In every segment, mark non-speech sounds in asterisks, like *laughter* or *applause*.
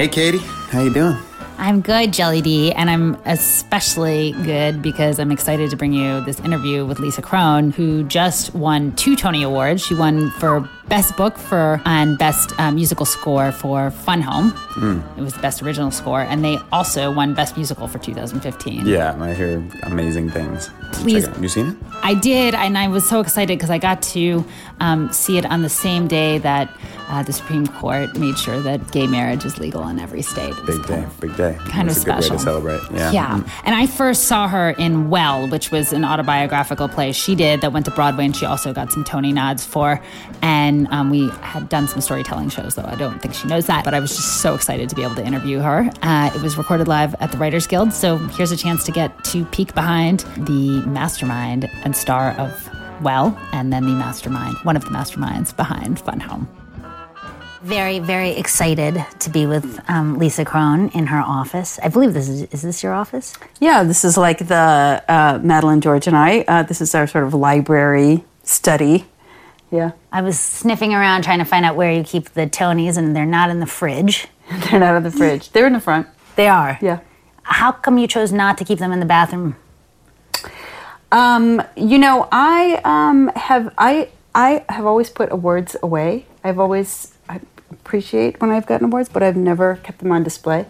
Hey, Katie, how you doing? I'm good, Jelly D, and I'm especially good because I'm excited to bring you this interview with Lisa Kron, who just won two Tony Awards. She won for Best Book for and Best uh, Musical Score for Fun Home. It was the Best Original Score, and they also won Best Musical for 2015. Yeah, I hear amazing things. Please. You seen it? I did, and I was so excited because I got to um, see it on the same day that uh, the Supreme Court made sure that gay marriage is legal in every state. It was Big day, of- big day. kind It's of a good way to celebrate. Yeah. Yeah. Mm. And I first saw her in Well, which was an autobiographical play she did that went to Broadway, and she also got some Tony nods for. And um, we had done some storytelling shows, though I don't think she knows that. But I was just so excited to be able to interview her. Uh, it was recorded live at the Writers Guild, so here's a chance to get to peek behind the mastermind and star of Well, and then the mastermind, one of the masterminds behind Fun Home. Very, very excited to be with um, Lisa Kron in her office. I believe this is, is this your office? Yeah, this is like the uh, Madeleine, George, and I. Uh, this is our sort of library study. Yeah, I was sniffing around trying to find out where you keep the Tonys, and they're not in the fridge. *laughs* they're not in the fridge. They're in the front. They are. Yeah. How come you chose not to keep them in the bathroom? Um, you know, I um, have I I have always put awards away. I've always appreciate when I've gotten awards, but I've never kept them on display.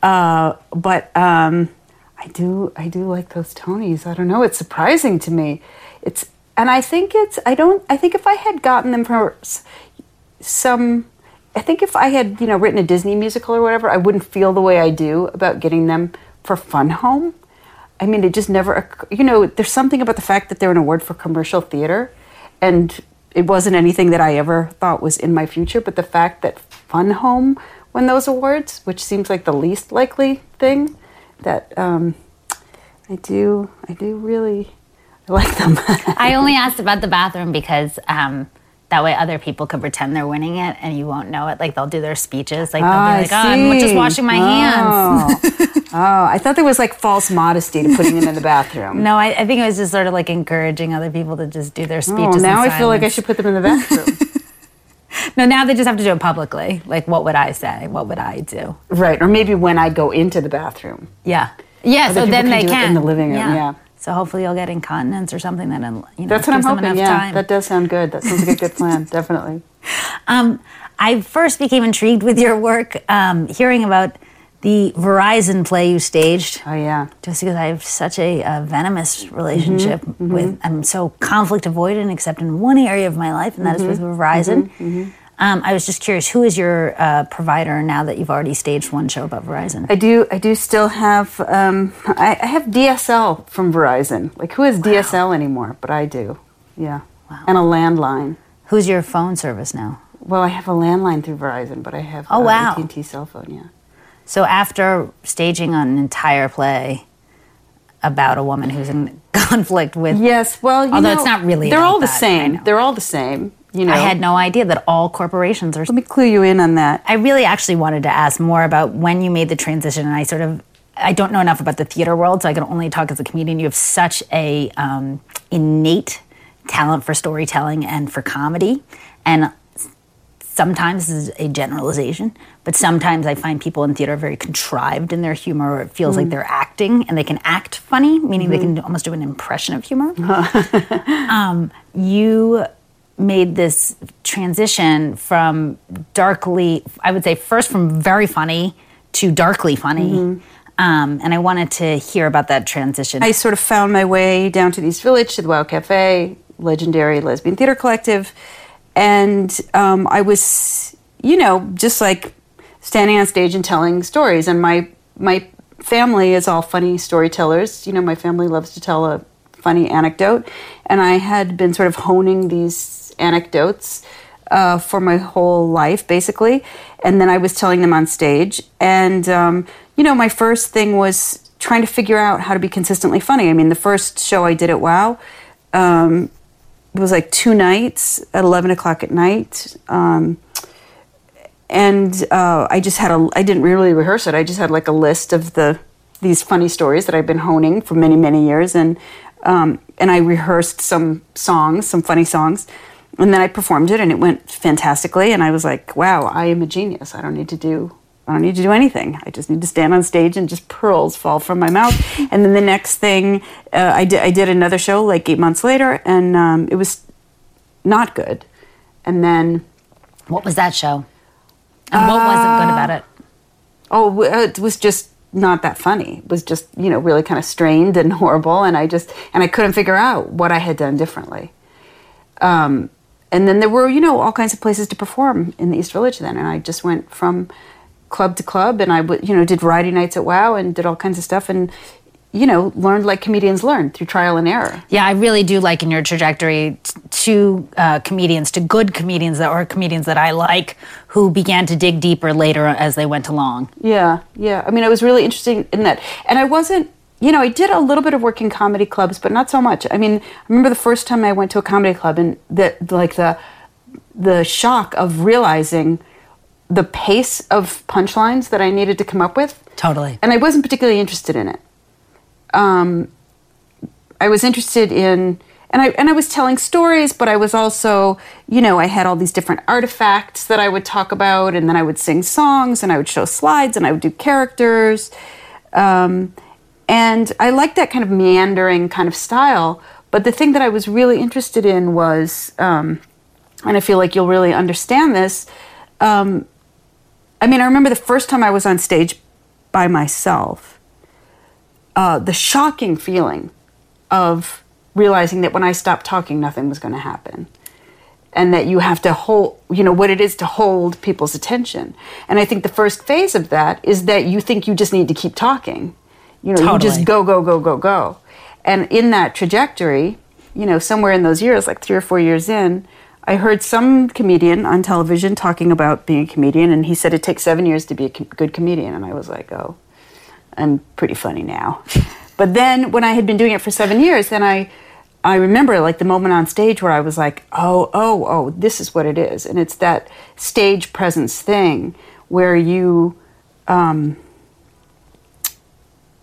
Uh, but um, I do I do like those Tonys. I don't know. It's surprising to me. It's and I think it's I don't I think if I had gotten them for some I think if I had, you know, written a Disney musical or whatever, I wouldn't feel the way I do about getting them for Fun Home. I mean, it just never, you know, there's something about the fact that they're an award for commercial theater, and it wasn't anything that I ever thought was in my future. But the fact that Fun Home won those awards, which seems like the least likely thing, that um, I do, I do really I like them. *laughs* I only asked about the bathroom because um, that way other people could pretend they're winning it and you won't know it. Like they'll do their speeches. Like they'll Ah, be like, oh, I'm just washing my hands. Oh. *laughs* oh, I thought there was like false modesty to putting them in the bathroom. No, I, I think it was just sort of like encouraging other people to just do their Oh, speeches. in now I feel like I should put them in the bathroom. *laughs* *laughs* No, now they just have to do it publicly. Like, what would I say? What would I do? right, or maybe when I go into the bathroom. Yeah. Yeah, Other so then can they can. in the living room, yeah. So hopefully you'll get incontinence or something that, you know, That's what I'm hoping. Yeah, time. that does sound good. That sounds like a good plan. *laughs* Definitely. Um, I first became intrigued with your work um, hearing about the Verizon play you staged. Oh yeah. Just because I have such a, uh venomous relationship Mm-hmm, with, I'm so conflict avoidant, except in one area of my life, and that is with Mm-hmm, Verizon. Um, I was just curious, who is your uh, provider now that you've already staged one show about Verizon? I do. I do still have. Um, I, I have DSL from Verizon. Like who has DSL anymore? But I do. Yeah. Wow. And a landline. Who's your phone service now? Well, I have a landline through Verizon, but I have Oh, uh, wow. AT&T cell phone. Yeah. So after staging an entire play about a woman who's in *laughs* conflict with, Yes. Well, you Although know, it's not really They're all the that, same. They're all the same. You know. I had no idea that all corporations are Let me clue you in on that. I really actually wanted to ask more about when you made the transition, and I sort of I don't know enough about the theater world, so I can only talk as a comedian. You have such a um, innate talent for storytelling and for comedy, and sometimes this is a generalization, but sometimes I find people in theater very contrived in their humor. Or it feels like they're acting, and they can act funny, meaning they can almost do an impression of humor. *laughs* um, you made this transition from darkly, I would say, first from very funny to darkly funny. Um, and I wanted to hear about that transition. I sort of found my way down to the East Village to the Wow Cafe, legendary lesbian theater collective, and um, I was, you know, just like standing on stage and telling stories. And my my family is all funny storytellers. You know, my family loves to tell a funny anecdote, and I had been sort of honing these anecdotes uh, for my whole life, basically. And then I was telling them on stage, and um, you know, my first thing was trying to figure out how to be consistently funny. I mean, the first show I did at WoW. Um, it was like two nights at 11 o'clock at night um, and uh, i just had a i didn't really rehearse it i just had like a list of the these funny stories that i've been honing for many many years and um, and i rehearsed some songs some funny songs and then i performed it and it went fantastically and i was like wow i am a genius i don't need to do I don't need to do anything. I just need to stand on stage and just pearls fall from my mouth. And then the next thing, uh, I did I did another show like eight months later, and um, it was not good. And then What was that show? And what wasn't good about it? oh, uh, it was just not that funny. It was just you know really kind of strained and *laughs* horrible, and I just and I couldn't figure out what I had done differently. Um, and then there were you know all kinds of places to perform in the East Village then, and I just went from club to club, and I you know did variety nights at WoW and did all kinds of stuff, and you know learned like comedians learn through trial and error. Yeah, I really do like in your trajectory t- to uh, comedians, to good comedians that or comedians that I like who began to dig deeper later as they went along. Yeah, yeah. I mean, I was really interested in that, and I wasn't. You know, I did a little bit of work in comedy clubs, but not so much. I mean, I remember the first time I went to a comedy club, and that like the the shock of realizing the pace of punchlines that I needed to come up with, Totally. and I wasn't particularly interested in it. Um, I was interested in, and I and I was telling stories, but I was also, you know, I had all these different artifacts that I would talk about, and then I would sing songs, and I would show slides, and I would do characters, um, and I liked that kind of meandering kind of style. But the thing that I was really interested in was, um, and I feel like you'll really understand this. Um, I mean, I remember the first time I was on stage by myself uh, the shocking feeling of realizing that when I stopped talking, nothing was going to happen. And that you have to hold, you know, what it is to hold people's attention. And I think the first phase of that is that you think you just need to keep talking. You know, you just go, go, go, go, go. And in that trajectory, you know, somewhere in those years, like three or four years in, I heard some comedian on television talking about being a comedian, and he said it takes seven years to be a com- good comedian. And I was like, oh, I'm pretty funny now. But then when I had been doing it for seven years, then I I remember like the moment on stage where I was like, oh, oh, oh, this is what it is. And it's that stage presence thing where you um,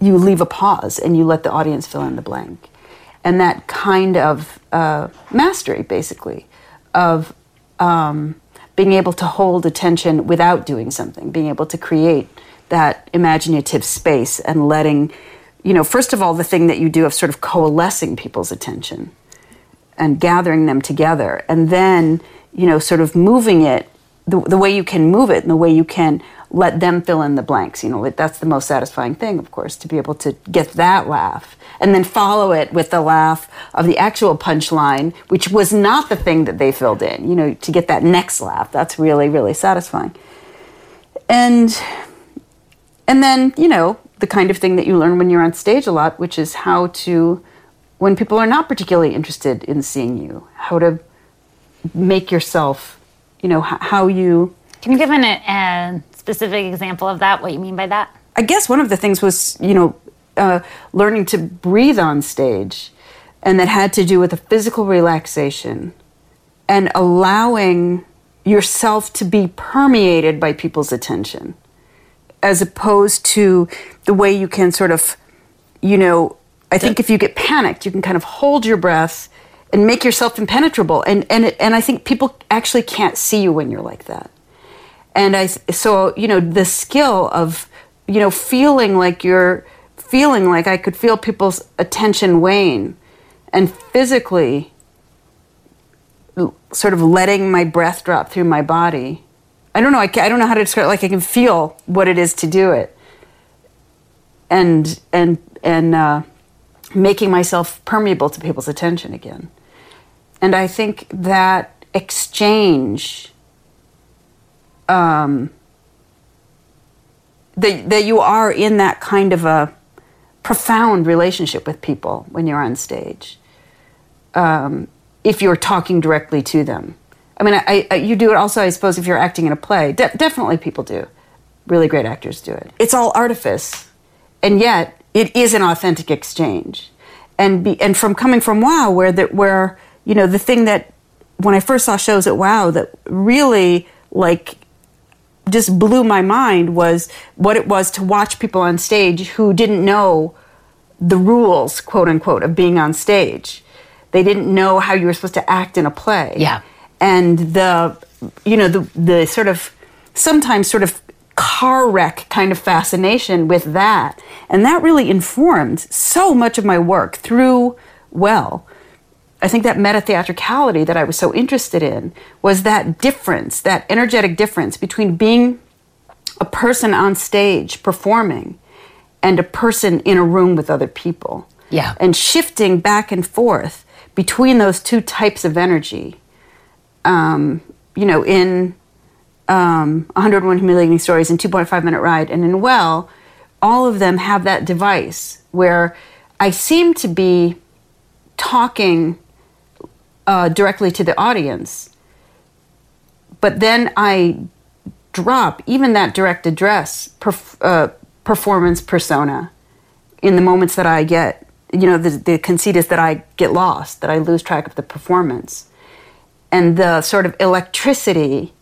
you leave a pause and you let the audience fill in the blank. And that kind of uh, mastery, basically, of um, being able to hold attention without doing something, being able to create that imaginative space and letting, you know, first of all, the thing that you do of sort of coalescing people's attention and gathering them together, and then, you know, sort of moving it the, the way you can move it and the way you can let them fill in the blanks. You know, that's the most satisfying thing, of course, to be able to get that laugh and then follow it with the laugh of the actual punchline, which was not the thing that they filled in. You know, to get that next laugh, that's really, really satisfying. And and then you know the kind of thing that you learn when you're on stage a lot, which is how to, when people are not particularly interested in seeing you, how to make yourself, you know, how you Can you give an, a specific example of that? What you mean by that? I guess one of the things was, you know, uh, learning to breathe on stage, and that had to do with a physical relaxation and allowing yourself to be permeated by people's attention, as opposed to the way you can sort of, you know, I think if you get panicked, you can kind of hold your breath and make yourself impenetrable, and and it, and I think people actually can't see you when you're like that and I so you know the skill of you know feeling like you're feeling like I could feel people's attention wane, and physically sort of letting my breath drop through my body. I don't know. I, I don't know how to describe. Like I can feel what it is to do it, and and and uh, making myself permeable to people's attention again. And I think that exchange um, that, that you are in that kind of a profound relationship with people when you're on stage. Um, if you're talking directly to them. I mean, I, I, you do it also, I suppose, if you're acting in a play. De- definitely people do. Really great actors do it. It's all artifice, and yet it is an authentic exchange. And, be, and from coming from WOW, where, the, where, you know, the thing that, when I first saw shows at WOW, that really, like, just blew my mind was what it was to watch people on stage who didn't know the rules, quote unquote, of being on stage. They didn't know how you were supposed to act in a play. Yeah. And the, you know, the, the sort of, sometimes sort of car wreck kind of fascination with that. And that really informed so much of my work through Well. I think that meta theatricality that I was so interested in was that difference, that energetic difference between being a person on stage performing and a person in a room with other people. Yeah. And shifting back and forth between those two types of energy. Um, you know, in um, 101 Humiliating Stories and 2.5 Minute Ride and in Well, all of them have that device where I seem to be talking uh, directly to the audience. But then I drop even that direct address perf- uh, performance persona in the moments that I get. You know, the, the conceit is that I get lost, that I lose track of the performance. And the sort of electricity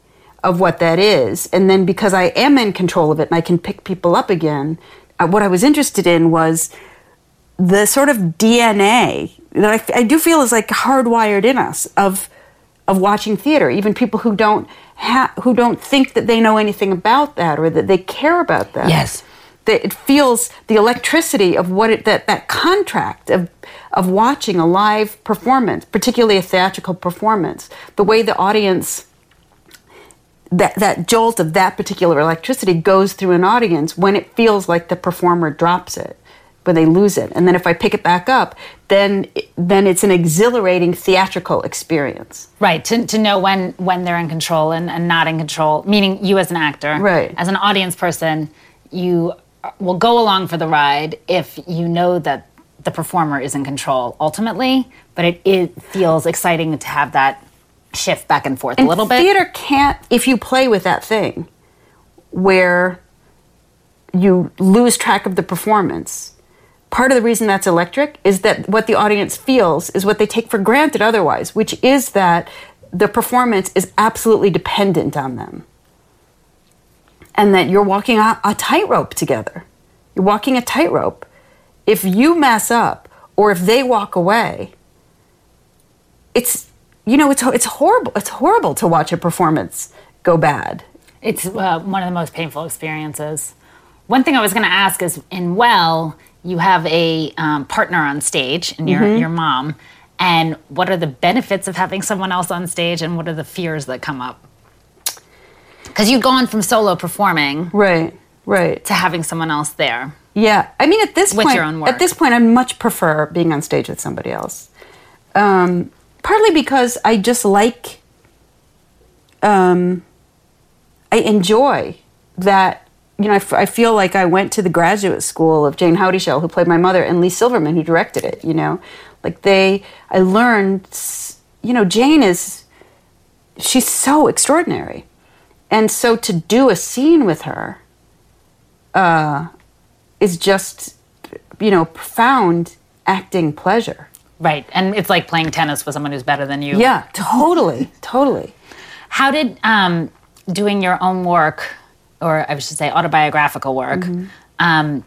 of what that is. And then because I am in control of it and I can pick people up again, uh, what I was interested in was the sort of DNA that I, I do feel is like hardwired in us of of watching theater. Even people who don't ha- who don't think that they know anything about that or that they care about that. Yes. That it feels the electricity of what it that that contract of of watching a live performance, particularly a theatrical performance, the way the audience that that jolt of that particular electricity goes through an audience when it feels like the performer drops it when they lose it and then if i pick it back up then then it's an exhilarating theatrical experience Right, to, to know when when they're in control and, and not in control, meaning you as an actor. Right. As an audience person, you will go along for the ride if you know that the performer is in control ultimately, but it, it feels exciting to have that shift back and forth and a little bit. theater can't if you play with that thing where you lose track of the performance part of the reason that's electric is that what the audience feels is what they take for granted otherwise which is that the performance is absolutely dependent on them and that you're walking a, a tightrope together you're walking a tightrope if you mess up or if they walk away it's you know it's it's horrible it's horrible to watch a performance go bad It's uh, one of the most painful experiences. One thing I was going to ask is in Well, you have a um, partner on stage, and your Mm-hmm. your mom. And what are the benefits of having someone else on stage, and what are the fears that come up? Because you've gone from solo performing right right to having someone else there. yeah i mean at this With point your own work. at this point i much prefer being on stage with somebody else um, partly because i just like um, i enjoy that you know I, f- I feel like i went to the graduate school of jane houdyshell who played my mother and leigh silverman who directed it you know like they i learned you know jane is she's so extraordinary and so to do a scene with her uh, is just you know profound acting pleasure Right. And it's like playing tennis with someone who's better than you. yeah totally totally How did um, doing your own work, or I should say autobiographical work, um,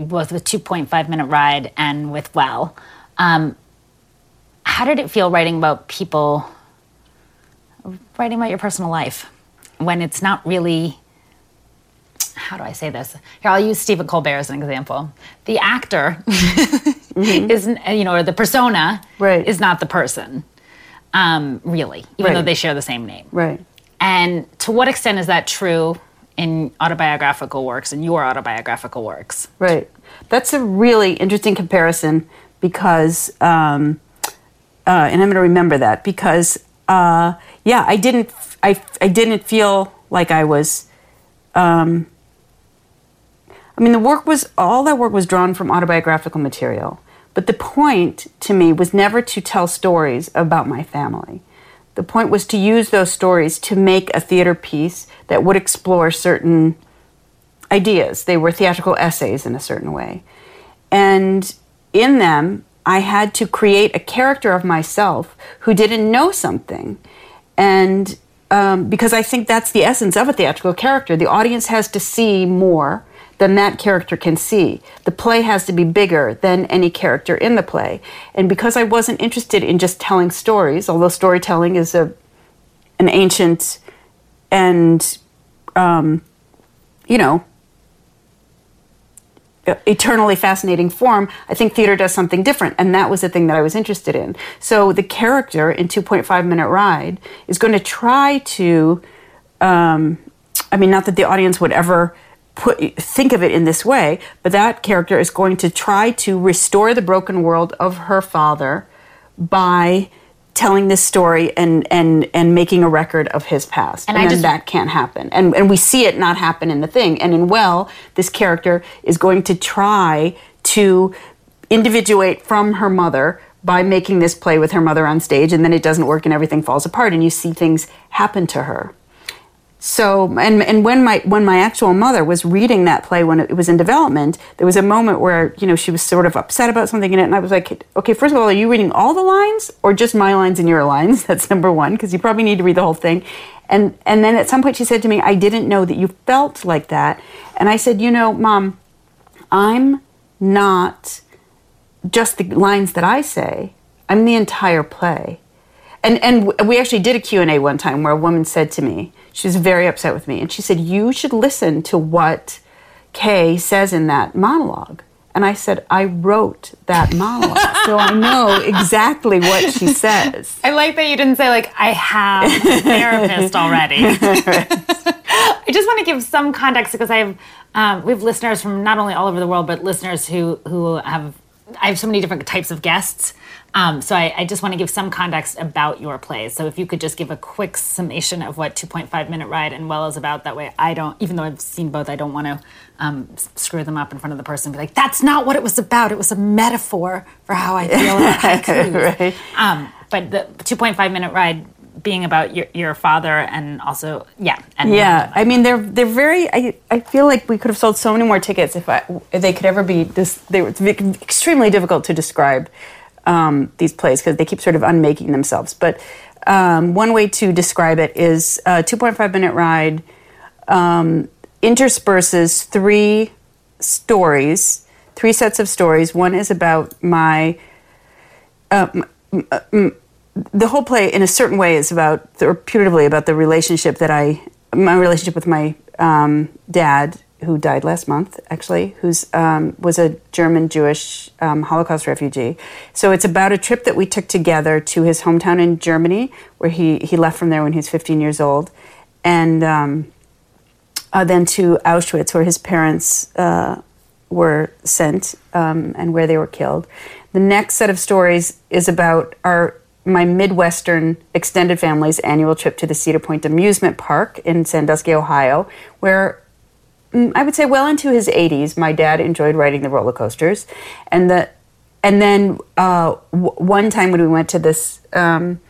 both with 2.5 Minute Ride and with Well, um, how did it feel writing about people, writing about your personal life when it's not really, how do I say this? Here, I'll use Stephen Colbert as an example. The actor *laughs* is, you know, or the persona Right. is not the person, um, really, even though they share the same name. right And to what extent is that true in autobiographical works, in your autobiographical works? Right. That's a really interesting comparison because, um, uh, and I'm going to remember that because, uh, yeah, I didn't, I, I didn't feel like I was, um, I mean, the work was all that work was drawn from autobiographical material. But the point to me was never to tell stories about my family. The point was to use those stories to make a theater piece that would explore certain ideas. They were theatrical essays in a certain way. And in them, I had to create a character of myself who didn't know something. And um, because I think that's the essence of a theatrical character, the audience has to see more than that character can see. The play has to be bigger than any character in the play. And because I wasn't interested in just telling stories, although storytelling is a an ancient and um, you know eternally fascinating form, I think theater does something different. And that was the thing that I was interested in. So the character in 2.5 Minute Ride is going to try to, um, I mean, not that the audience would ever put think of it in this way, but that character is going to try to restore the broken world of her father by telling this story and and and making a record of his past. And and, I then just- that can't happen. And and we see it not happen in the thing. And in well this character is going to try to individuate from her mother by making this play with her mother on stage and then it doesn't work and everything falls apart and you see things happen to her so and and when my when my actual mother was reading that play when it was in development there was a moment where you know she was sort of upset about something in it and i was like okay first of all are you reading all the lines or just my lines and your lines? *laughs* That's number one because you probably need to read the whole thing. And and then at some point she said to me i didn't know that you felt like that. And i said you know mom i'm not just the lines that i say i'm the entire play. And and we actually did a q&a one time where a woman said to me she was very upset with me and she said you should listen to what kay says in that monologue and i said i wrote that *laughs* monologue so i know exactly what she says I like that you didn't say like I have a therapist already. *laughs* *laughs* I just want to give some context because I have um, we have listeners from not only all over the world, but listeners who who have I have so many different types of guests. Um, so I, I just want to give some context about your plays. So if you could just give a quick summation of what 2.5 Minute Ride and Well is about, that way I don't, even though I've seen both, I don't want to um, screw them up in front of the person and be like, that's not what it was about. It was a metaphor for how I feel about *laughs* haikus. Right. Um, but the 2.5 minute ride being about your, your father and also, yeah. And Yeah, I mean they're they're very. I, I feel like we could have sold so many more tickets if I if they could ever be this. They were extremely difficult to describe um, these plays because they keep sort of unmaking themselves. But um, one way to describe it is a 2.5 minute ride um, intersperses three stories, three sets of stories. One is about my the whole play in a certain way is about or putatively about the relationship that i my relationship with my um, dad who died last month actually who's um, was a german jewish um, holocaust refugee so it's about a trip that we took together to his hometown in germany where he, he left from there when he was 15 years old and um, uh, then to Auschwitz, where his parents uh, were sent um, and where they were killed. The next set of stories is about our my Midwestern extended family's annual trip to the Cedar Point Amusement Park in Sandusky, Ohio, where I would say well into his 80s, my dad enjoyed riding the roller coasters, and the and then uh, w- one time when we went to this. Um,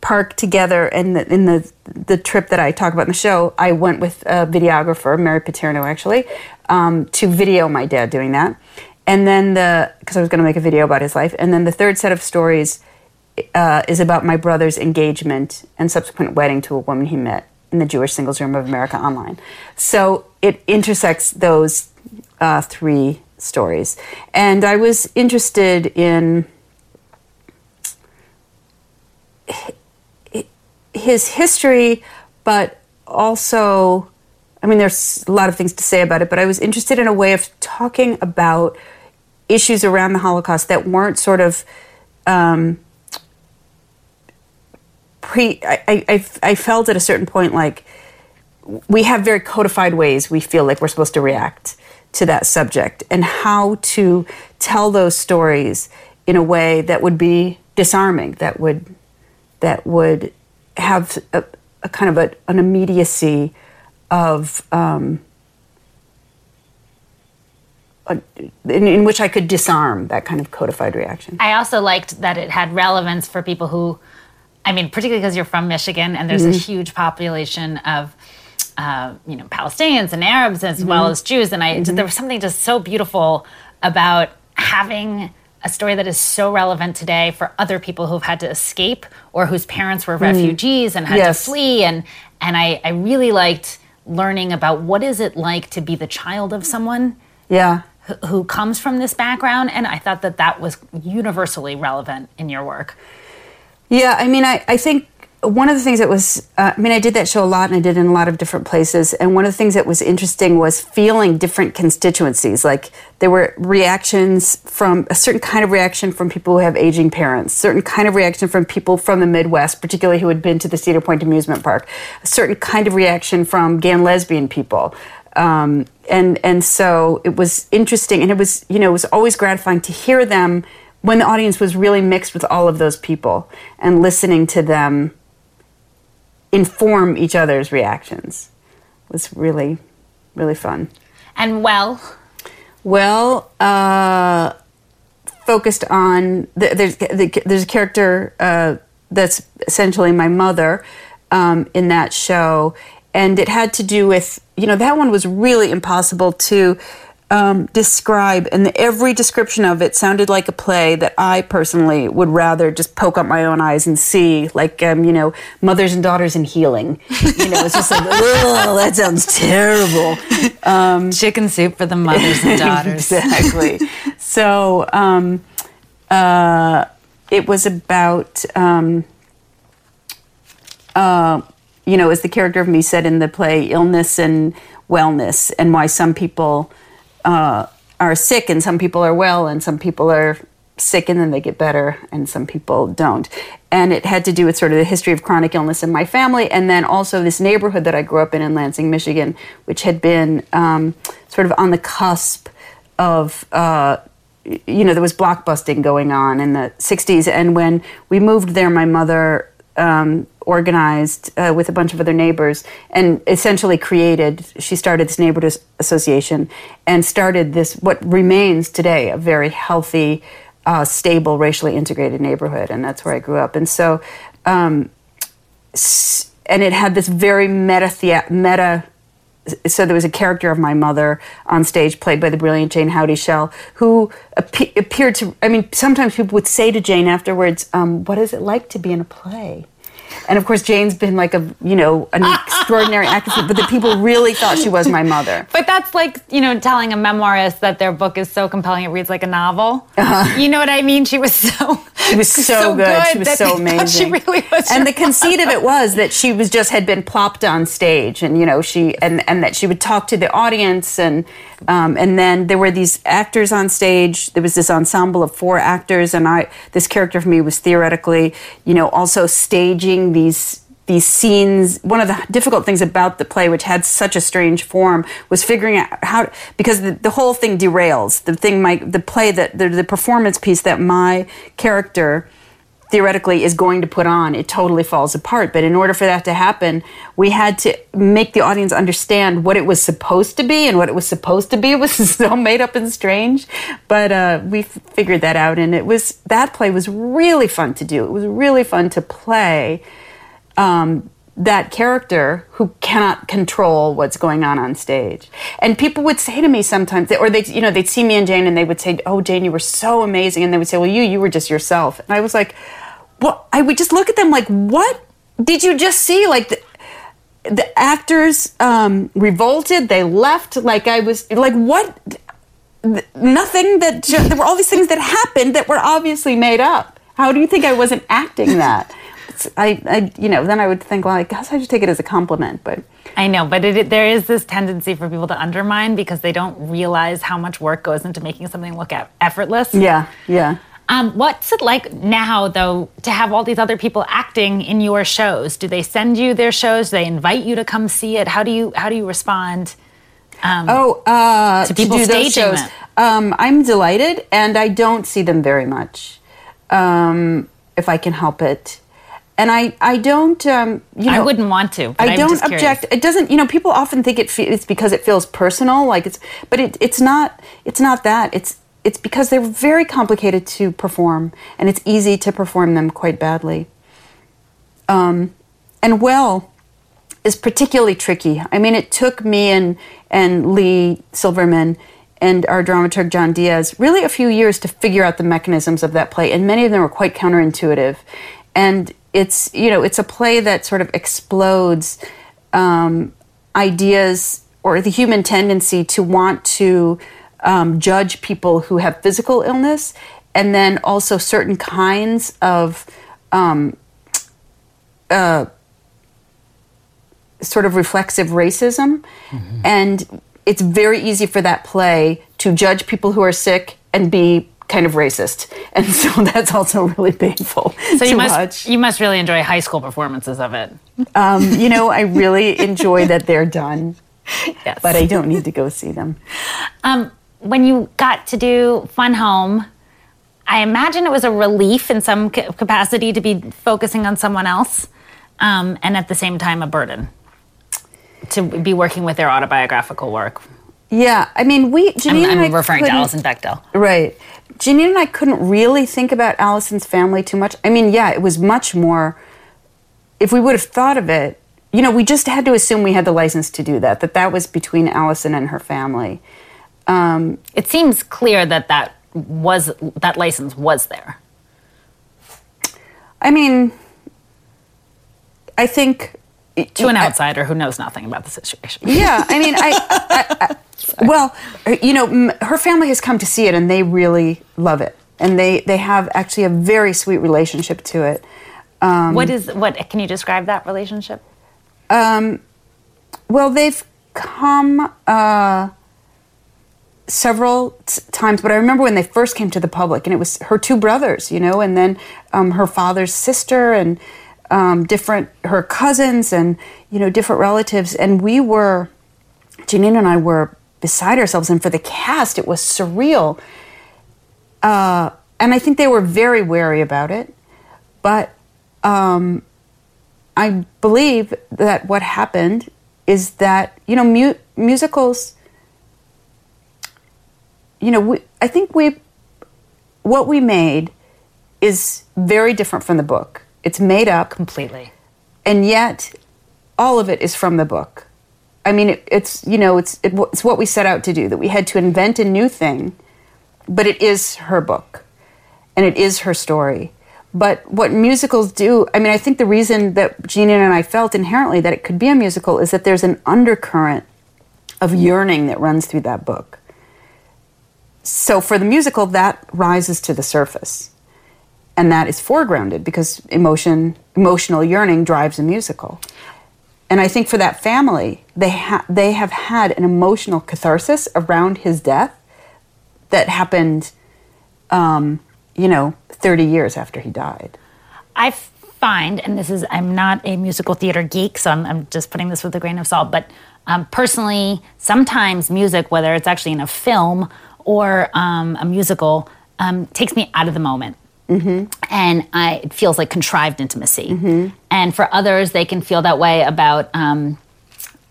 park together and the, in the the trip that I talk about in the show, I went with a videographer, Mary Paterno, actually, um, to video my dad doing that. And then the because I was going to make a video about his life, and then the third set of stories uh, is about my brother's engagement and subsequent wedding to a woman he met in the Jewish Singles Room of America online. So it intersects those uh, three stories, and I was interested in his history, but also, I mean, there's a lot of things to say about it, but I was interested in a way of talking about issues around the Holocaust that weren't sort of um, pre. I, I, I- felt at a certain point like we have very codified ways we feel like we're supposed to react to that subject and how to tell those stories in a way that would be disarming that would that would have a, a kind of a, an immediacy of um, in, in which I could disarm that kind of codified reaction. I also liked that it had relevance for people who, I mean, particularly because you're from Michigan and there's a mm-hmm. huge population of, uh, you know, Palestinians and Arabs as well mm-hmm. as Jews. And I, mm-hmm. there was something just so beautiful about having a story that is so relevant today for other people who've had to escape or whose parents were refugees and had Yes. to flee. And, and I, I really liked learning about what is it like to be the child of someone Yeah. who- who comes from this background and i thought that that was universally relevant in your work Yeah, I mean, I, I think one of the things that was, uh, I mean, I did that show a lot and I did it in a lot of different places. And one of the things that was interesting was feeling different constituencies. Like there were reactions from a certain kind of reaction from people who have aging parents, certain kind of reaction from people from the Midwest, particularly who had been to the Cedar Point Amusement Park, a certain kind of reaction from gay and lesbian people. Um, and and so it was interesting, and it was you know it was always gratifying to hear them when the audience was really mixed with all of those people and listening to them inform each other's reactions was really really fun. and well Well, uh, focused on th- there's the, there's a character uh, that's essentially my mother um, in that show, and it had to do with you know that one was really impossible to um, describe, and every description of it sounded like a play that I personally would rather just poke up my own eyes and see, like um, you know, mothers and daughters in healing. You know, it's just like, *laughs* oh, that sounds terrible. chicken soup for the mothers and *laughs* daughters exactly. so um, uh, it was about, um, uh, you know, as the character of me said in the play, illness and wellness, and why some people uh, are sick and some people are well, and some people are sick and then they get better, and some people don't. And it had to do with sort of the history of chronic illness in my family, and then also this neighborhood that I grew up in in Lansing, Michigan, which had been um, sort of on the cusp of. Uh, you know, there was blockbusting going on in the 60s. And when we moved there, my mother um, organized uh, with a bunch of other neighbors and essentially created, she started this neighborhood association and started this, what remains today, a very healthy, uh, stable, racially integrated neighborhood. And that's where I grew up. And so, um, and it had this very meta, meta so there was a character of my mother on stage played by the brilliant Jane Houdyshell who appe- appeared to I mean sometimes people would say to Jane afterwards um, what is it like to be in a play and of course Jane's been like a you know an extraordinary *laughs* actress but the people really thought she was my mother but that's like you know telling a memoirist that their book is so compelling it reads like a novel you know what i mean she was so She was *laughs* so, good. She was so amazing. she really was and the conceit of it was that she was just had been plopped on stage, and you know she and and that she would talk to the audience, and um, and then there were these actors on stage. There was this ensemble of four actors, and I this character for me was theoretically, you know, also staging these these scenes. One of the difficult things about the play which had such a strange form was figuring out how because the, the whole thing derails. The thing my the play that the, the performance piece that my character theoretically is going to put on it totally falls apart. But in order for that to happen we had to make the audience understand what it was supposed to be and what it was supposed to be was *laughs* so made up and strange. But uh, we f- figured that out. And it was that play was really fun to do. It was really fun to play um, that character who cannot control what's going on on stage. And people would say to me sometimes, or they, you know, they'd see me and Jane, and they would say, "Oh, Jane, you were so amazing," and they would say, "Well, you, you were just yourself." And I was like, "Well," I would just look at them like, "What did you just see?" Like. The, the actors um, revolted. They left. Like I was like, what? Th- Nothing. That ju- there were all these things that happened that were obviously made up. How do you think I wasn't acting that? It's- I, I, you know, then I would think, well, I guess I should take it as a compliment. But I know, but it, there is this tendency for people to undermine because they don't realize how much work goes into making something look effortless. yeah, yeah. Um, what's it like now, though, to have all these other people acting in your shows? Do they send you their shows? Do they invite you to come see it? How do you how do you respond? Oh, uh, To people do those staging shows. Um, I'm delighted, and I don't see them very much, um, if I can help it. And I I don't um, you know I wouldn't want to. I don't object. It doesn't. You know, people often think it fe- it's because it feels personal, like it's. But it, it's not. It's not that. It's it's because they're very complicated to perform, and it's easy to perform them quite badly. Um, and well is particularly tricky. I mean, it took me and and Leigh Silverman and our dramaturg John Dias really a few years to figure out the mechanisms of that play, and many of them were quite counterintuitive. And it's you know it's a play that sort of explodes um, ideas or the human tendency to want to um, judge people who have physical illness, and then also certain kinds of um, uh, sort of reflexive racism. And it's very easy for that play to judge people who are sick and be kind of racist. *laughs* And so that's also really painful So you must watch. you must really enjoy high school performances of it. Um, you know, I really *laughs* enjoy that they're done, Yes. but I don't need to go see them. Um, when you got to do Fun Home, I imagine it was a relief in some capacity to be focusing on someone else, um, and at the same time a burden to be working with their autobiographical work. Yeah, I mean, we, I'm, Jeanine and I'm I referring to Alison Bechdel. Right. Jeanine and I couldn't really think about Alison's family too much. I mean, yeah, it was much more. If we would have thought of it, you know, we just had to assume we had the license to do that. That that was between Allison and her family. Um, It seems clear that that was that license was there. I mean, I think To an outsider who knows nothing about the situation. Yeah, I mean, I, I, I well, you know, m- her family has come to see it, and they really love it, and they they have actually a very sweet relationship to it. Um, what is what? Can you describe that relationship? Well, they've come uh, several t- times, but I remember when they first came to the public, and it was her two brothers, you know, and then um, her father's sister, and um, different her cousins, and you know, different relatives, and we were, Jeanine and I were beside ourselves, and for the cast, it was surreal. Uh, and I think they were very wary about it, but um, I believe that what happened is that you know mu- musicals. You know, we, I think we what we made is very different from the book. It's made up, Completely. and yet all of it is from the book. I mean, it, it's you know, it's it, it's what we set out to do. That we had to invent a new thing, but it is her book, and it is her story. But what musicals do, I mean, I think the reason that Gina and I felt inherently that it could be a musical is that there's an undercurrent of yearning that runs through that book. So for the musical, that rises to the surface and that is foregrounded because emotion emotional yearning drives a musical and i think for that family they ha- they have had an emotional catharsis around his death that happened um, you know 30 years after he died I find, and this is, I'm not a musical theater geek, so I'm, I'm just putting this with a grain of salt, but um, personally, sometimes music, whether it's actually in a film or um, a musical, um, takes me out of the moment. And I, it feels like contrived intimacy. And for others, they can feel that way about um,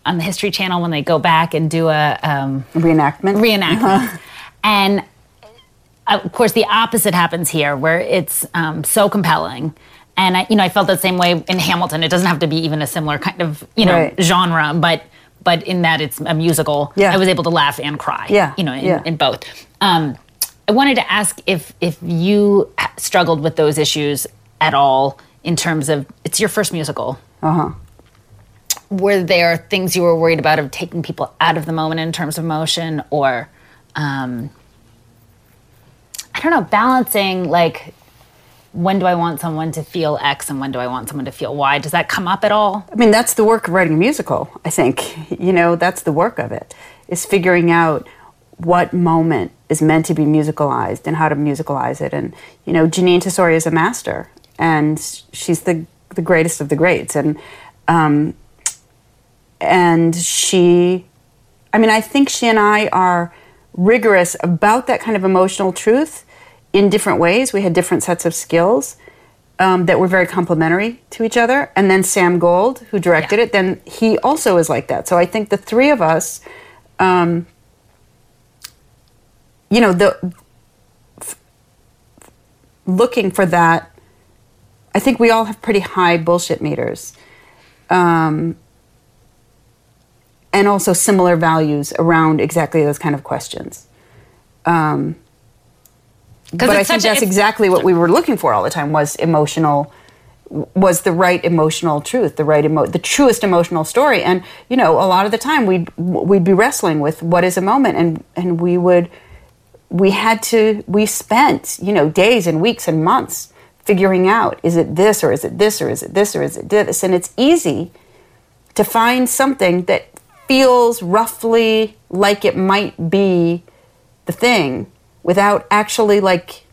on the History Channel when they go back and do a um, reenactment reenactment. and uh, of course, the opposite happens here, where it's um, so compelling. And I, you know, I felt the same way in Hamilton. It doesn't have to be even a similar kind of you know Right. genre, but but in that it's a musical, Yeah. I was able to laugh and cry. Yeah, you know, in, yeah. in both. Um, I wanted to ask if if you struggled with those issues at all in terms of it's your first musical. uh-huh Were there things you were worried about of taking people out of the moment in terms of motion, or um, I don't know, balancing like when do I want someone to feel X and when do I want someone to feel Y? Does that come up at all? I mean, that's the work of writing a musical, I think. You know, that's the work of it, is figuring out what moment is meant to be musicalized and how to musicalize it. And, you know, Jeanine Tesori is a master, and she's the, the greatest of the greats. And, um, and she, I mean, I think she and I are rigorous about that kind of emotional truth in different ways. We had different sets of skills. um, that were very complementary to each other. And then Sam Gold, who directed Yeah. it, then he also is like that. So I think the three of us, um, you know, the f- looking for that. I think we all have pretty high bullshit meters, um, and also similar values around exactly those kind of questions. Um, but I think a- that's exactly what we were looking for all the time was emotional was the right emotional truth the right emo- the truest emotional story and you know a lot of the time we'd we'd be wrestling with what is a moment and and we would we had to we spent you know days and weeks and months figuring out is it this or is it this or is it this or is it this and it's easy to find something that feels roughly like it might be the thing without actually like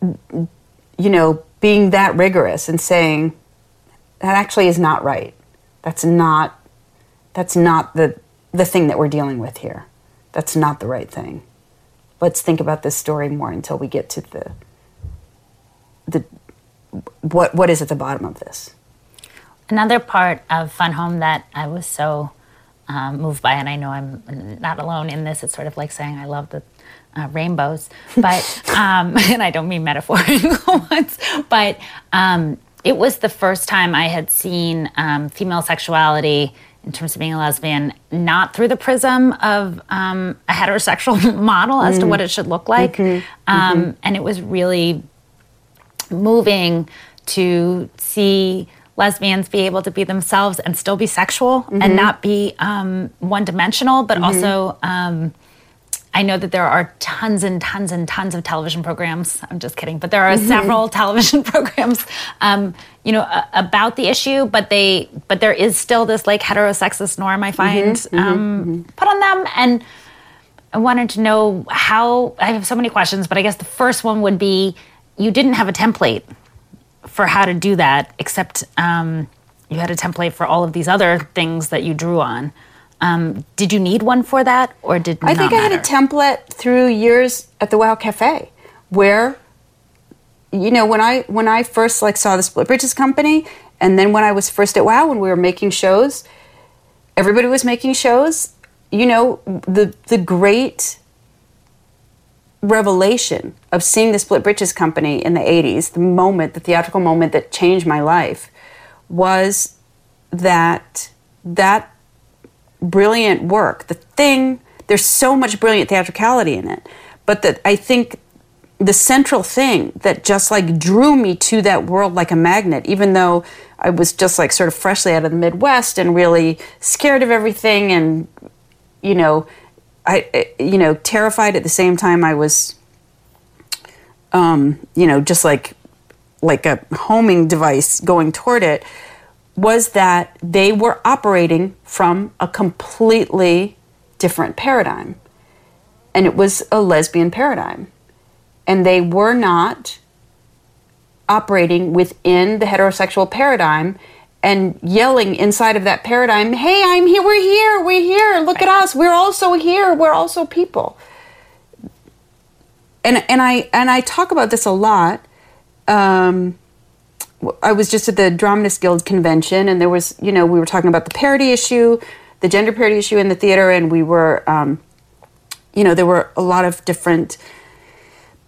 you know being that rigorous and saying that actually is not right. That's not that's not the the thing that we're dealing with here. That's not the right thing. Let's think about this story more until we get to the the what what is at the bottom of this Another part of Fun Home that I was so um, moved by, and I know I'm not alone in this. It's sort of like saying I love the uh, rainbows, but *laughs* um, *laughs* and I don't mean metaphorical *laughs* ones, but um, it was the first time I had seen um, female sexuality in terms of being a lesbian, not through the prism of um, a heterosexual model as to what it should look like, Um, and it was really moving to see lesbians be able to be themselves and still be sexual and not be um, one dimensional, but also. Um, I know that there are tons and tons and tons of television programs. I'm just kidding, but there are several *laughs* television programs, um, you know, about the issue. But they, but there is still this like heterosexist norm I find um, put on them, and I wanted to know how. I have so many questions, but I guess the first one would be: you didn't have a template for how to do that, except um, you had a template for all of these other things that you drew on. Um, did you need one for that, or did I think not I had a template through years at the Wow Cafe, where, you know, when I when I first like saw the Split Britches company, and then when I was first at Wow, when we were making shows, everybody was making shows. You know, the the great revelation of seeing the Split Britches company in the '80s, the moment, the theatrical moment that changed my life, was that that brilliant work. The thing, there's so much brilliant theatricality in it, but that I think the central thing that just like drew me to that world like a magnet, even though I was just like sort of freshly out of the Midwest and really scared of everything and, you know, I, you know, terrified at the same time I was, um, you know, just like, like a homing device going toward it was that they were operating from a completely different paradigm. And it was a lesbian paradigm. And they were not operating within the heterosexual paradigm and yelling inside of that paradigm, hey, I'm here, we're here, we're here, look at us, we're also here, we're also people. And, and I and I talk about this a lot. Um, I was just at the Dramatists Guild convention, and there was, you know, we were talking about the parity issue, the gender parity issue in the theater, and we were, um, you know, there were a lot of different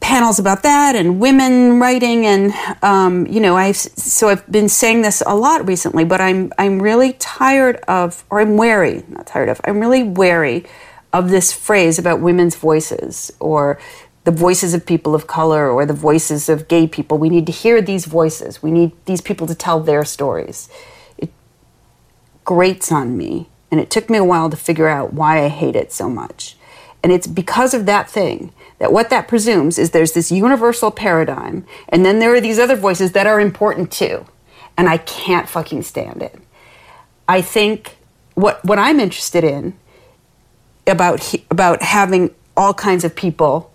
panels about that and women writing, and um, you know, I've so I've been saying this a lot recently, but I'm I'm really tired of, or I'm wary, not tired of, I'm really wary of this phrase about women's voices or the voices of people of color or the voices of gay people. We need to hear these voices. We need these people to tell their stories. It grates on me, and it took me a while to figure out why I hate it so much. And it's because of that thing that what that presumes is there's this universal paradigm, and then there are these other voices that are important too. And I can't fucking stand it. I think what what I'm interested in about about having all kinds of people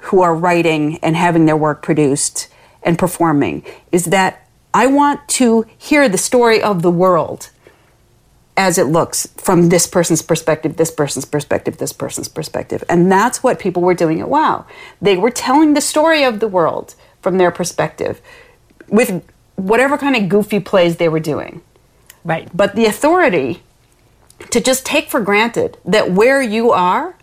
who are writing and having their work produced and performing is that I want to hear the story of the world as it looks from this person's perspective, this person's perspective, this person's perspective. And that's what people were doing at WOW. They were telling the story of the world from their perspective with whatever kind of goofy plays they were doing. Right. But the authority to just take for granted that where you are,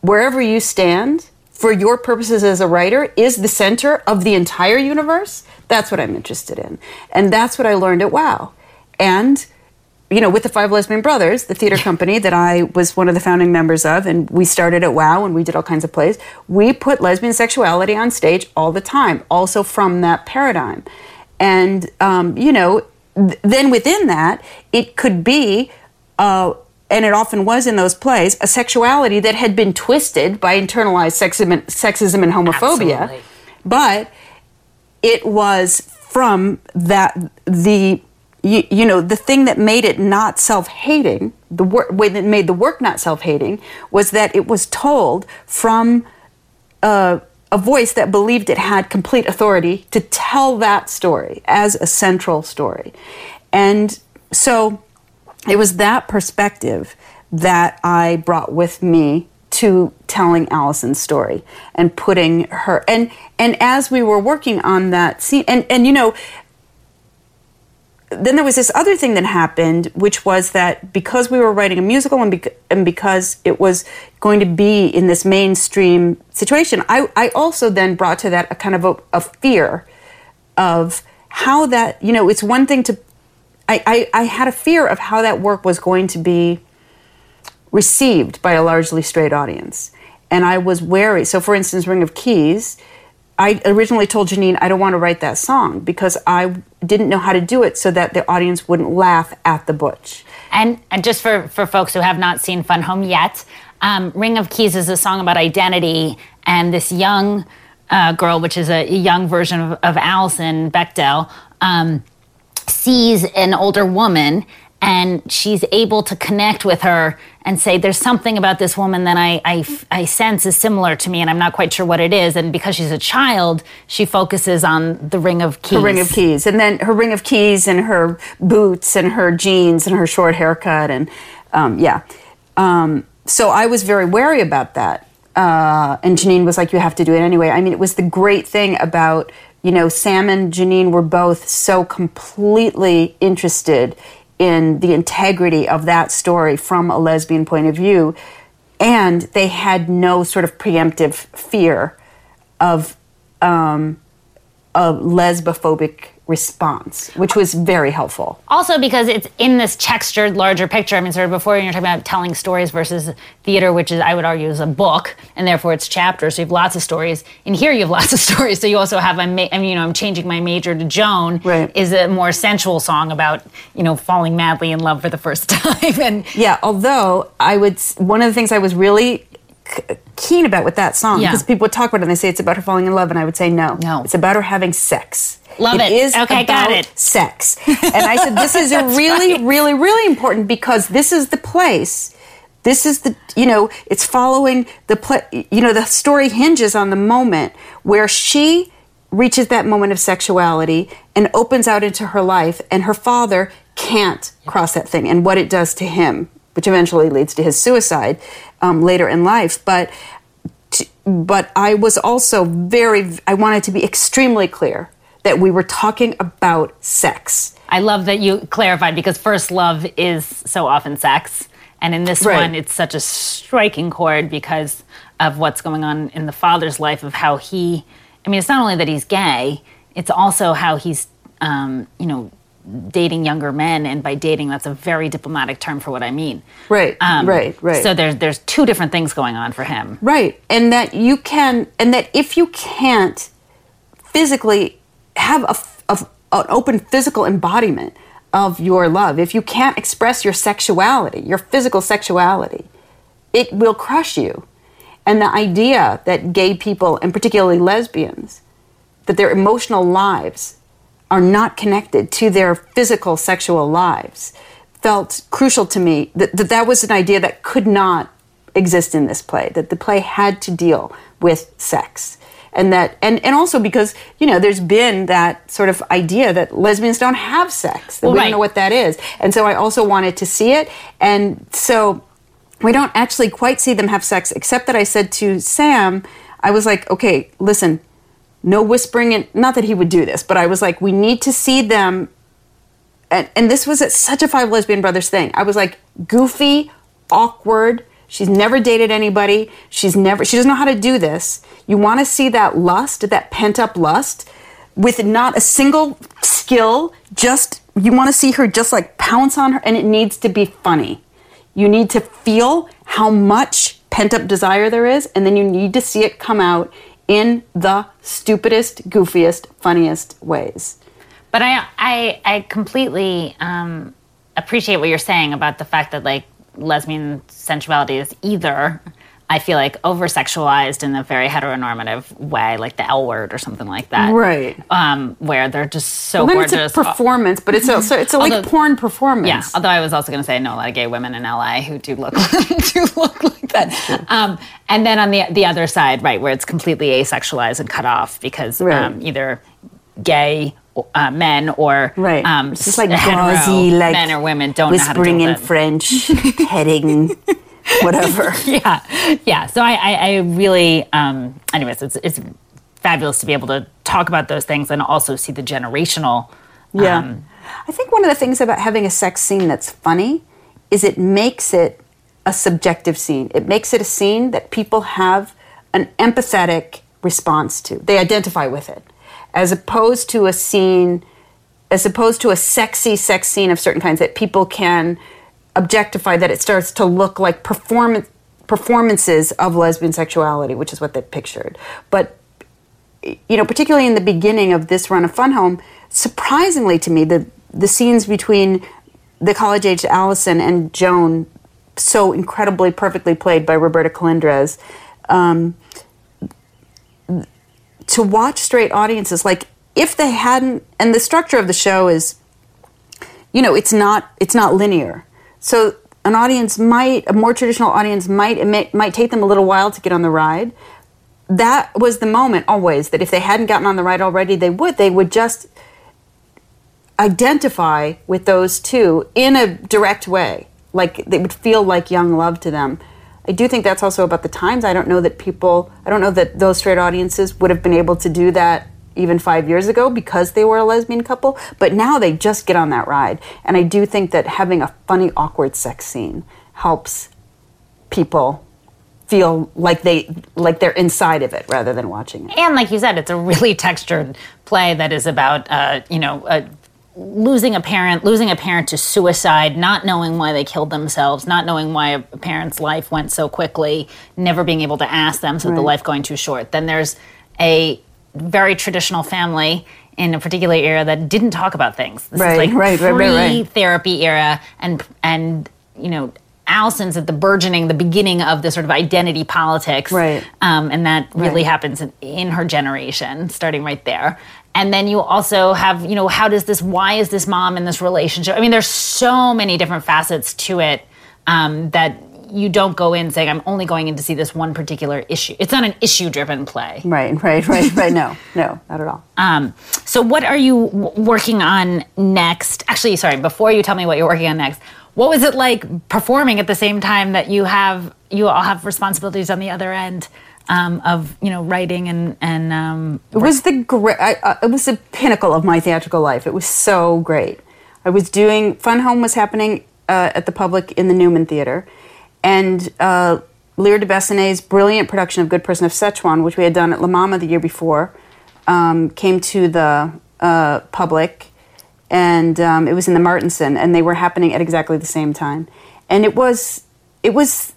wherever you stand, for your purposes as a writer, is the center of the entire universe, that's what I'm interested in. And that's what I learned at WOW. And you know, with the Five Lesbian Brothers, the theater company that I was one of the founding members of, and we started at WOW and we did all kinds of plays, we put lesbian sexuality on stage all the time, also from that paradigm. And, um, you know, th- then within that, it could be, uh, and it often was in those plays, a sexuality that had been twisted by internalized sexism and, sexism and homophobia. Absolutely. But it was from that the you, you know the thing that made it not self-hating the work way that made the work not self-hating was that it was told from a, a voice that believed it had complete authority to tell that story as a central story. And so it was that perspective that I brought with me to telling Alison's story and putting her and and as we were working on that scene and and you know then there was this other thing that happened, which was that because we were writing a musical and, and because it was going to be in this mainstream situation, I, I also then brought to that a kind of a, a fear of how that, you know, it's one thing to, I, I, I had a fear of how that work was going to be received by a largely straight audience. And I was wary. So, for instance, Ring of Keys, I originally told Jeanine I don't want to write that song because I didn't know how to do it so that the audience wouldn't laugh at the butch. And, and just for, for folks who have not seen Fun Home yet, um, Ring of Keys is a song about identity and this young uh, girl, which is a, young version of, of Alison Bechdel, um, sees an older woman and she's able to connect with her and say, There's something about this woman that I, I, I sense is similar to me, and I'm not quite sure what it is. And because she's a child, she focuses on the ring of keys. Her ring of keys. And then her ring of keys and her boots and her jeans and her short haircut. And um, yeah. Um, so I was very wary about that. Uh, and Jeanine was like, You have to do it anyway. I mean, it was the great thing about, you know, Sam and Jeanine were both so completely interested in the integrity of that story from a lesbian point of view. And they had no sort of preemptive fear of um, a lesbophobic response, which was very helpful. Also, because it's in this textured, larger picture. I mean, sort of before you're talking about telling stories versus theater, which is, I would argue, is a book, and therefore it's chapters. So you have lots of stories. In here, you have lots of *laughs* stories. So you also have, I'm, I mean, you know, I'm changing my major to Joan. Right. Is a more sensual song about, you know, falling madly in love for the first *laughs* time. and Yeah, although I would, one of the things I was really keen about with that song, Yeah. because people would talk about it and they say it's about her falling in love, and I would say no. No. It's about her having sex. Love it. is Okay, got about it. sex. *laughs* And I said, this is a really, really, really important because this is the place. This is the, you know, it's following the play, you know, the story hinges on the moment where she reaches that moment of sexuality and opens out into her life, and her father can't cross that thing and what it does to him, which eventually leads to his suicide um, later in life. But t- but I was also very, I wanted to be extremely clear that we were talking about sex. I love that you clarified because first love is so often sex. And in this Right. one, it's such a striking chord because of what's going on in the father's life of how he, I mean, it's not only that he's gay, it's also how he's, um, you know, dating younger men. And by dating, that's a very diplomatic term for what I mean. Right, um, right, right. So there's, there's two different things going on for him. Right. And that you can, and that if you can't physically have a, a an open physical embodiment of your love, if you can't express your sexuality, your physical sexuality, it will crush you. And the idea that gay people, and particularly lesbians, that their emotional lives are not connected to their physical sexual lives felt crucial to me that, that that was an idea that could not exist in this play that the play had to deal with sex. And that and, and also because you know there's been that sort of idea that lesbians don't have sex that Well, we right. don't know what that is. And so i also wanted to see it. And so we don't actually quite see them have sex except that i said to sam i was like okay listen no whispering and not that he would do this but i was like we need to see them. And, and this was such a five lesbian brothers thing. I was like goofy awkward. She's never dated anybody. She's never she doesn't know how to do this. You want to see that lust that pent up lust with not a single skill just you want to see her just like pounce on her and it needs to be funny. You need to feel how much pent up desire there is and then you need to see it come out in the stupidest goofiest funniest ways. But I I I completely um, appreciate what you're saying about the fact that like lesbian sensuality is either I feel like over sexualized in a very heteronormative way, like the L word or something like that, Right. Um, where they're just so well, then it's a performance but it's also it's a like porn performance Yeah, although I was also going to say I know a lot of gay women in LA who do look *laughs* do look like that. Um, and then on the the other side, right, where it's completely asexualized and cut off because Right. um, either gay uh, men or Right. um, it's just like gauzy, like men or women don't know how to whispering in. French, *laughs* heading, *laughs* whatever. yeah, yeah. So I, I, I really, um, anyways, it's it's fabulous to be able to talk about those things and also see the generational. Yeah. um, I think one of the things about having a sex scene that's funny is it makes it a subjective scene. It makes it a scene that people have an empathetic response to. They identify with it. As opposed to a scene, as opposed to a sexy sex scene of certain kinds that people can objectify, that it starts to look like performance performances of lesbian sexuality, which is what they pictured. But you know, particularly in the beginning of this run of Fun Home, surprisingly to me, the the scenes between the college aged Alison and Joan, so incredibly perfectly played by Roberta Colindrez, um, to watch straight audiences, like if they hadn't, and the structure of the show is, you know, it's not it's not linear, so an audience might a more traditional audience might might take them a little while to get on the ride that was the moment always that if they hadn't gotten on the ride already, they would. They would just identify with those two in a direct way. Like they would feel like young love to them. I do think that's also about the times. I don't know that people, I don't know that those straight audiences would have been able to do that even five years ago because they were a lesbian couple. But now they just get on that ride. And I do think that having a funny, awkward sex scene helps people feel like they like they're inside of it rather than watching it. and like you said, it's a really textured play that is about, uh, you know, uh, losing a parent, losing a parent to suicide, not knowing why they killed themselves, not knowing why a parent's life went so quickly, never being able to ask them, so the life going too short. Then there's a very traditional family in a particular era that didn't talk about things. This Right, is like right, right, right, pre-therapy era, and and you know. Alison's at the burgeoning, the beginning of the sort of identity politics, Right. Um, and that really happens in, in her generation, starting right there. And then you also have, you know, how does this? Why is this mom in this relationship? I mean, there's so many different facets to it um, that you don't go in saying, "I'm only going in to see this one particular issue." It's not an issue-driven play. Right, right, right, right. No, no, not at all. Um, so, what are you w- working on next? Actually, sorry, before you tell me what you're working on next, what was it like performing at the same time that you have you all have responsibilities on the other end um, of you know writing and and um, It was the great. Uh, it was the pinnacle of my theatrical life. It was so great. I was doing Fun Home was happening uh, at the public in the Newman Theater, and uh, Lear deBessonet's brilliant production of Good Person of Szechuan, which we had done at La Mama the year before, um, came to the uh, public, and um, it was in the Martinson, and they were happening at exactly the same time, and it was it was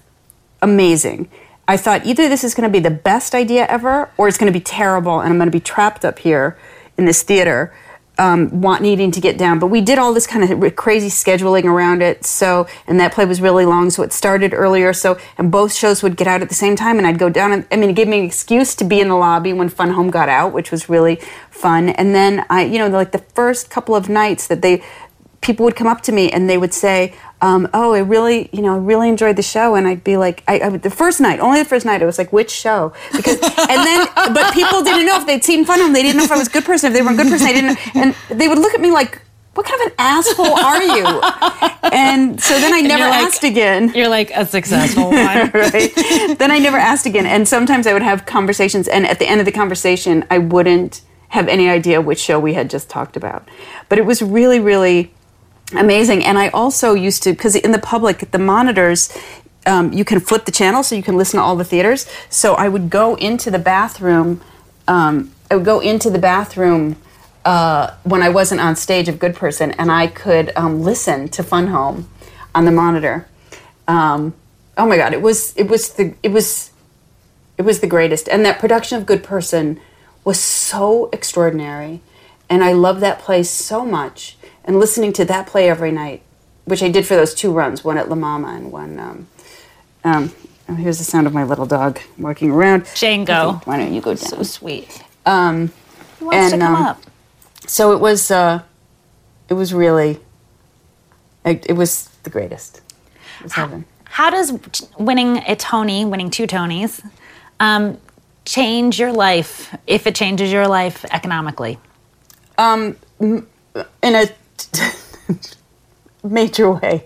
amazing. I thought either this is going to be the best idea ever, or it's going to be terrible, and I'm going to be trapped up here in this theater, um, want needing to get down. But we did all this kind of crazy scheduling around it. So, and that play was really long, so it started earlier. So, and both shows would get out at the same time, and I'd go down. And, I mean, it gave me an excuse to be in the lobby when Fun Home got out, which was really fun. And then I, you know, like the first couple of nights that they people would come up to me and they would say, um, "Oh, I really, you know, I really enjoyed the show," and I'd be like, I, I, "The first night, only the first night." I was like, "Which show?" Because, and then, *laughs* but people didn't know if they'd seen Fun Home. They didn't know if I was a good person. If they were a good person, they didn't. And they would look at me like, what kind of an asshole are you? and so then I never like- asked again. You're like a successful *laughs* one. right? then I never asked again. And sometimes I would have conversations, and at the end of the conversation, I wouldn't have any idea which show we had just talked about. But it was really, really amazing. And I also used to, because in the public, the monitors, um, you can flip the channel so you can listen to all the theaters. So I would go into the bathroom. Um, I would go into the bathroom uh, when I wasn't on stage of Good Person, and I could um, listen to Fun Home on the monitor. Um, oh my God! It was it was the it was it was the greatest, and that production of Good Person was so extraordinary, and I love that play so much. And listening to that play every night, which I did for those two runs, one at La Mama and one. Um, um, oh, here's the sound of my little dog walking around. Django. Why don't you go down? So sweet. Um, He wants to come um, up. so it was uh, it was really it, it was the greatest it was heaven How does winning a Tony, winning two Tonys, um, change your life if it changes your life economically? in a *laughs* major way.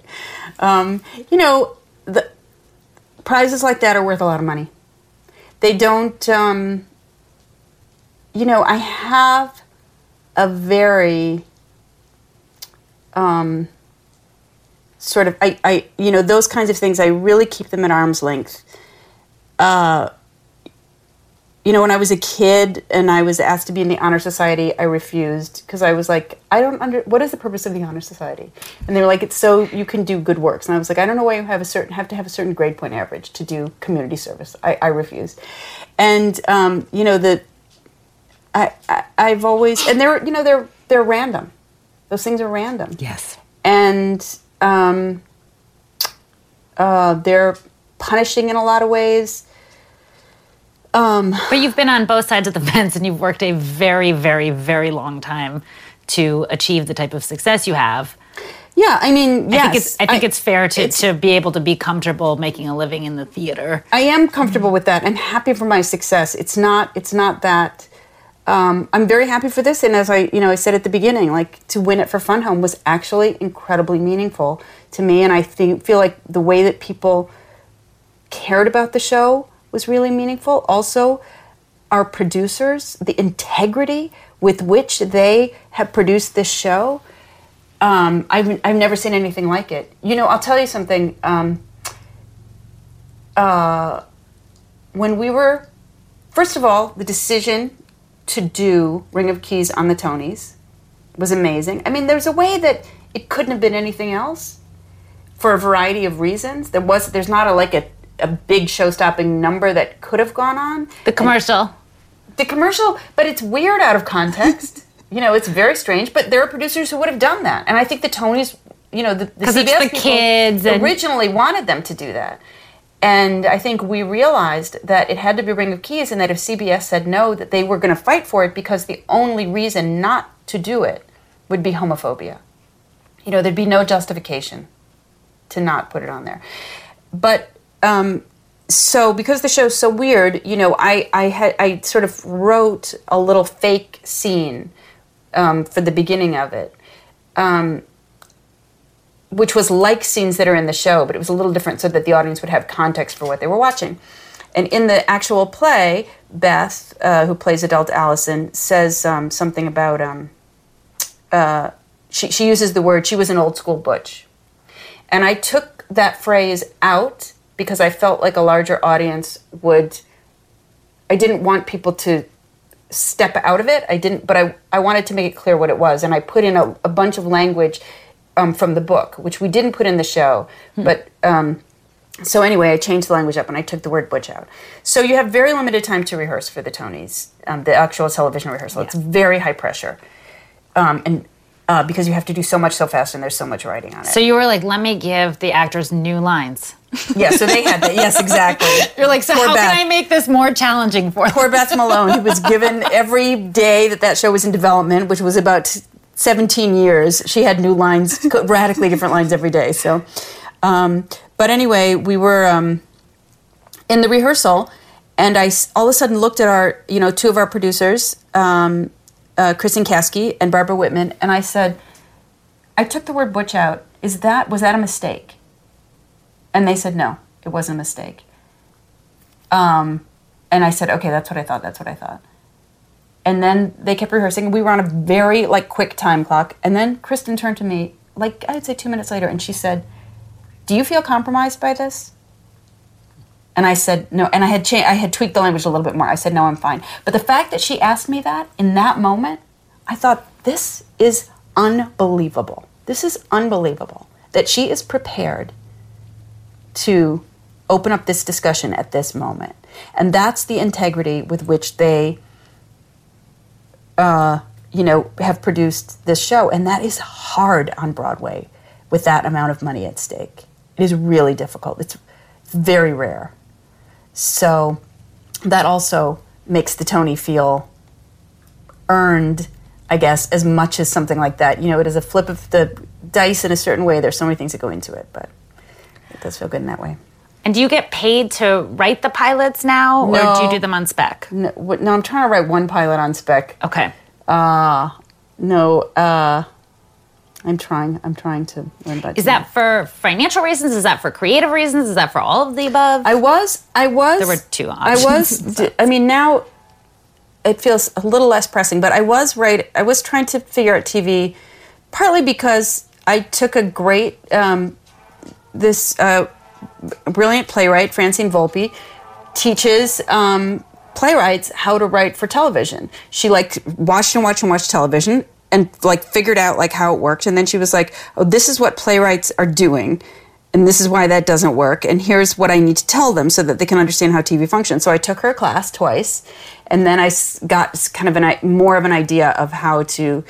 Um, you know the prizes like that are worth a lot of money. They don't um, you know i have a very um, sort of I, I you know those kinds of things i really keep them at arm's length. Uh, you know when i was a kid and i was asked to be in the honor society i refused because i was like i don't under what is the purpose of the honor society? And they were like it's so you can do good works. And i was like i don't know why you have a certain have to have a certain grade point average to do community service. I, I refused. And um, you know the I, I i've always and they're you know they're they're random. Those things are random. Yes. and um, uh, they're punishing in a lot of ways. Um, But you've been on both sides of the *laughs* fence and you've worked a very, very, very long time to achieve the type of success you have. yeah, I mean, yes, I think it's I think it's fair to, it's- to be able to be comfortable making a living in the theater. I am comfortable with that. I'm happy for my success. It's not. It's not that. Um, I'm very happy for this, and as I, you know, I said at the beginning, like to win it for Fun Home was actually incredibly meaningful to me, and I think feel like the way that people cared about the show was really meaningful. Also, our producers, the integrity with which they have produced this show, um, I've, I've never seen anything like it. You know, I'll tell you something. Um, uh, when we were, first of all, the decision to do Ring of Keys on the Tonys was amazing. I mean, there's a way that it couldn't have been anything else for a variety of reasons. There was, there's not a like a, a big show-stopping number that could have gone on. The commercial. The commercial, but it's weird out of context. *laughs* you know, it's very strange. But there are producers who would have done that, and I think the Tonys, you know, the, the CBS the people kids and- originally wanted them to do that. And I think we realized that it had to be Ring of Keys, and that if CBS said no, that they were going to fight for it because the only reason not to do it would be homophobia. You know, there'd be no justification to not put it on there. But um, so because the show's so weird, you know, I I had I sort of wrote a little fake scene um, for the beginning of it. Um, which was like scenes that are in the show, but it was a little different so that the audience would have context for what they were watching. And in the actual play, Beth, uh, who plays adult Alison, says um, something about um, uh, she, she uses the word she was an old school butch. And I took that phrase out because I felt like a larger audience would. I didn't want people to step out of it. I didn't, but I, I wanted to make it clear what it was. And I put in a, a bunch of language um, from the book, which we didn't put in the show. But um, so anyway, I changed the language up and I took the word butch out. So you have very limited time to rehearse for the Tonys, um, the actual television rehearsal. It's very high pressure. Um, and uh, because you have to do so much so fast and there's so much writing on it. So you were like, let me give the actors new lines. Yeah, so they had that. Yes, exactly. You're like, so Poor how Beth. can I make this more challenging for? Poor Beth Malone, who was given *laughs* every day that that show was in development, which was about 17 years, she had new lines, radically different lines every day. So, um, but anyway, we were um, in the rehearsal, and I all of a sudden looked at our, you know, two of our producers, um, uh, Kristin Caskey and Barbara Whitman, and I said, I took the word butch out. Is that was that a mistake? And they said no, it wasn't a mistake. Um, and I said, okay, that's what I thought. That's what I thought. And then they kept rehearsing. We were on a very like quick time clock. And then Kristin turned to me, like I'd say two minutes later, and she said, "Do you feel compromised by this?" And I said no. And I had cha- I had tweaked the language a little bit more. I said no, I'm fine. But the fact that she asked me that in that moment, I thought this is unbelievable. This is unbelievable that she is prepared to open up this discussion at this moment. And that's the integrity with which they, uh, you know, have produced this show. And that is hard on Broadway with that amount of money at stake. It is really difficult. It's very rare. So that also makes the Tony feel earned, I guess, as much as something like that. You know, it is a flip of the dice in a certain way. There's so many things that go into it, but it does feel good in that way. And do you get paid to write the pilots now, or do you do them on spec? No, no, I'm trying to write one pilot on spec. Okay. Uh, no, uh, I'm trying. I'm trying to learn about. Is that for financial reasons? Is that for creative reasons? Is that for all of the above? I was. I was. There were two options. I was. *laughs* d- I mean, now it feels a little less pressing, but I was right. I was trying to figure out TV, partly because I took a great um, this uh, brilliant playwright Francine Volpe teaches um, playwrights how to write for television. She like watched and watched and watched television and like figured out like how it worked and then she was like, "Oh, this is what playwrights are doing." And this is why that doesn't work. And here's what I need to tell them so that they can understand how TV functions. So I took her class twice, and then I got kind of an more of an idea of how to.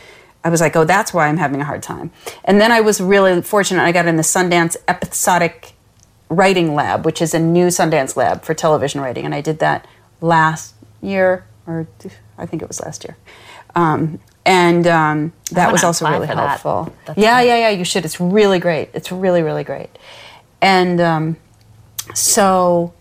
I was like, oh, that's why I'm having a hard time. And then I was really fortunate. I got in the Sundance episodic writing lab, which is a new Sundance lab for television writing, and I did that last year, or I think it was last year. Um, and um, that was also really for that. helpful. Yeah, yeah, yeah. You should. It's really great. It's really, really great. And um, so,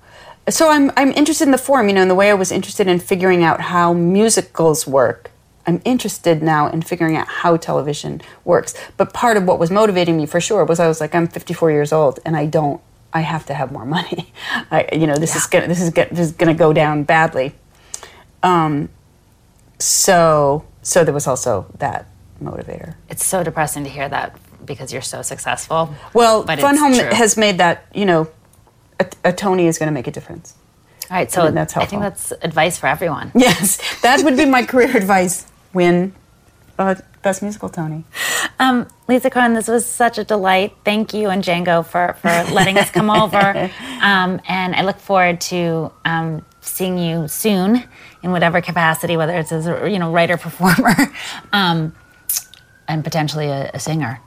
so I'm I'm interested in the form. You know, in the way I was interested in figuring out how musicals work. I'm interested now in figuring out how television works. But part of what was motivating me for sure was I was like, I'm 54 years old and I don't. I have to have more *laughs* money. I, you know, this is gonna this is gonna, this is gonna go down badly. Um, so so there was also that motivator. it's so depressing to hear that because you're so successful. Well, Fun Home true. has made that, you know, a, a Tony is going to make a difference. All right, so I mean, that's I think that's advice for everyone. Yes, that would be my career *laughs* advice. Win uh, Best Musical Tony. Um, Lisa Kron, this was such a delight. Thank you and Django for, for letting us come over. *laughs* Um, and I look forward to um, seeing you soon in whatever capacity, whether it's as a you know writer *laughs* performer, um, and potentially a, a singer.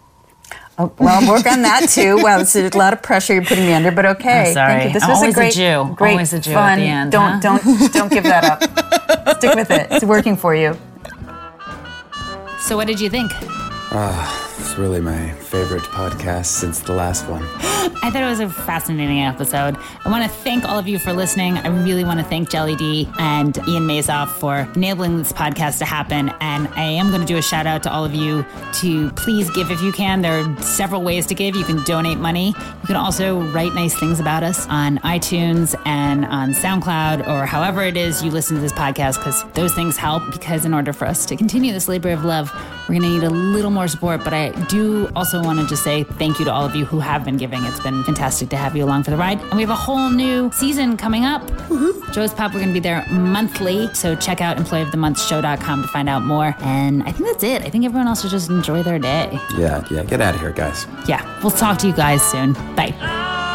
Oh, well, work on that too. Well, it's a lot of pressure you're putting me under, but okay. Thank you. This I'm was always a a great, Jew. great Always a Jew fun. end, Don't huh? don't don't give that up. *laughs* Stick with it. It's working for you. So, what did you think? Uh, It's really my favorite podcast since the last one. *gasps* I thought it was a fascinating episode. I want to thank all of you for listening. I really want to thank Jelly D and Ian Mazoff for enabling this podcast to happen. And I am going to do a shout out to all of you to please give if you can. There are several ways to give. You can donate money. You can also write nice things about us on iTunes and on SoundCloud or however it is you listen to this podcast because those things help. Because in order for us to continue this labor of love, we're going to need a little more support. But I do also want to just say thank you to all of you who have been giving. It's been fantastic to have you along for the ride. And we have a whole new season coming up. Joe's Pub, we're going to be there monthly. So check out employeeofthemonthshow.com to find out more. And I think that's it. I think everyone else should just enjoy their day. Yeah, yeah, get out of here, guys. Yeah, we'll talk to you guys soon. Bye.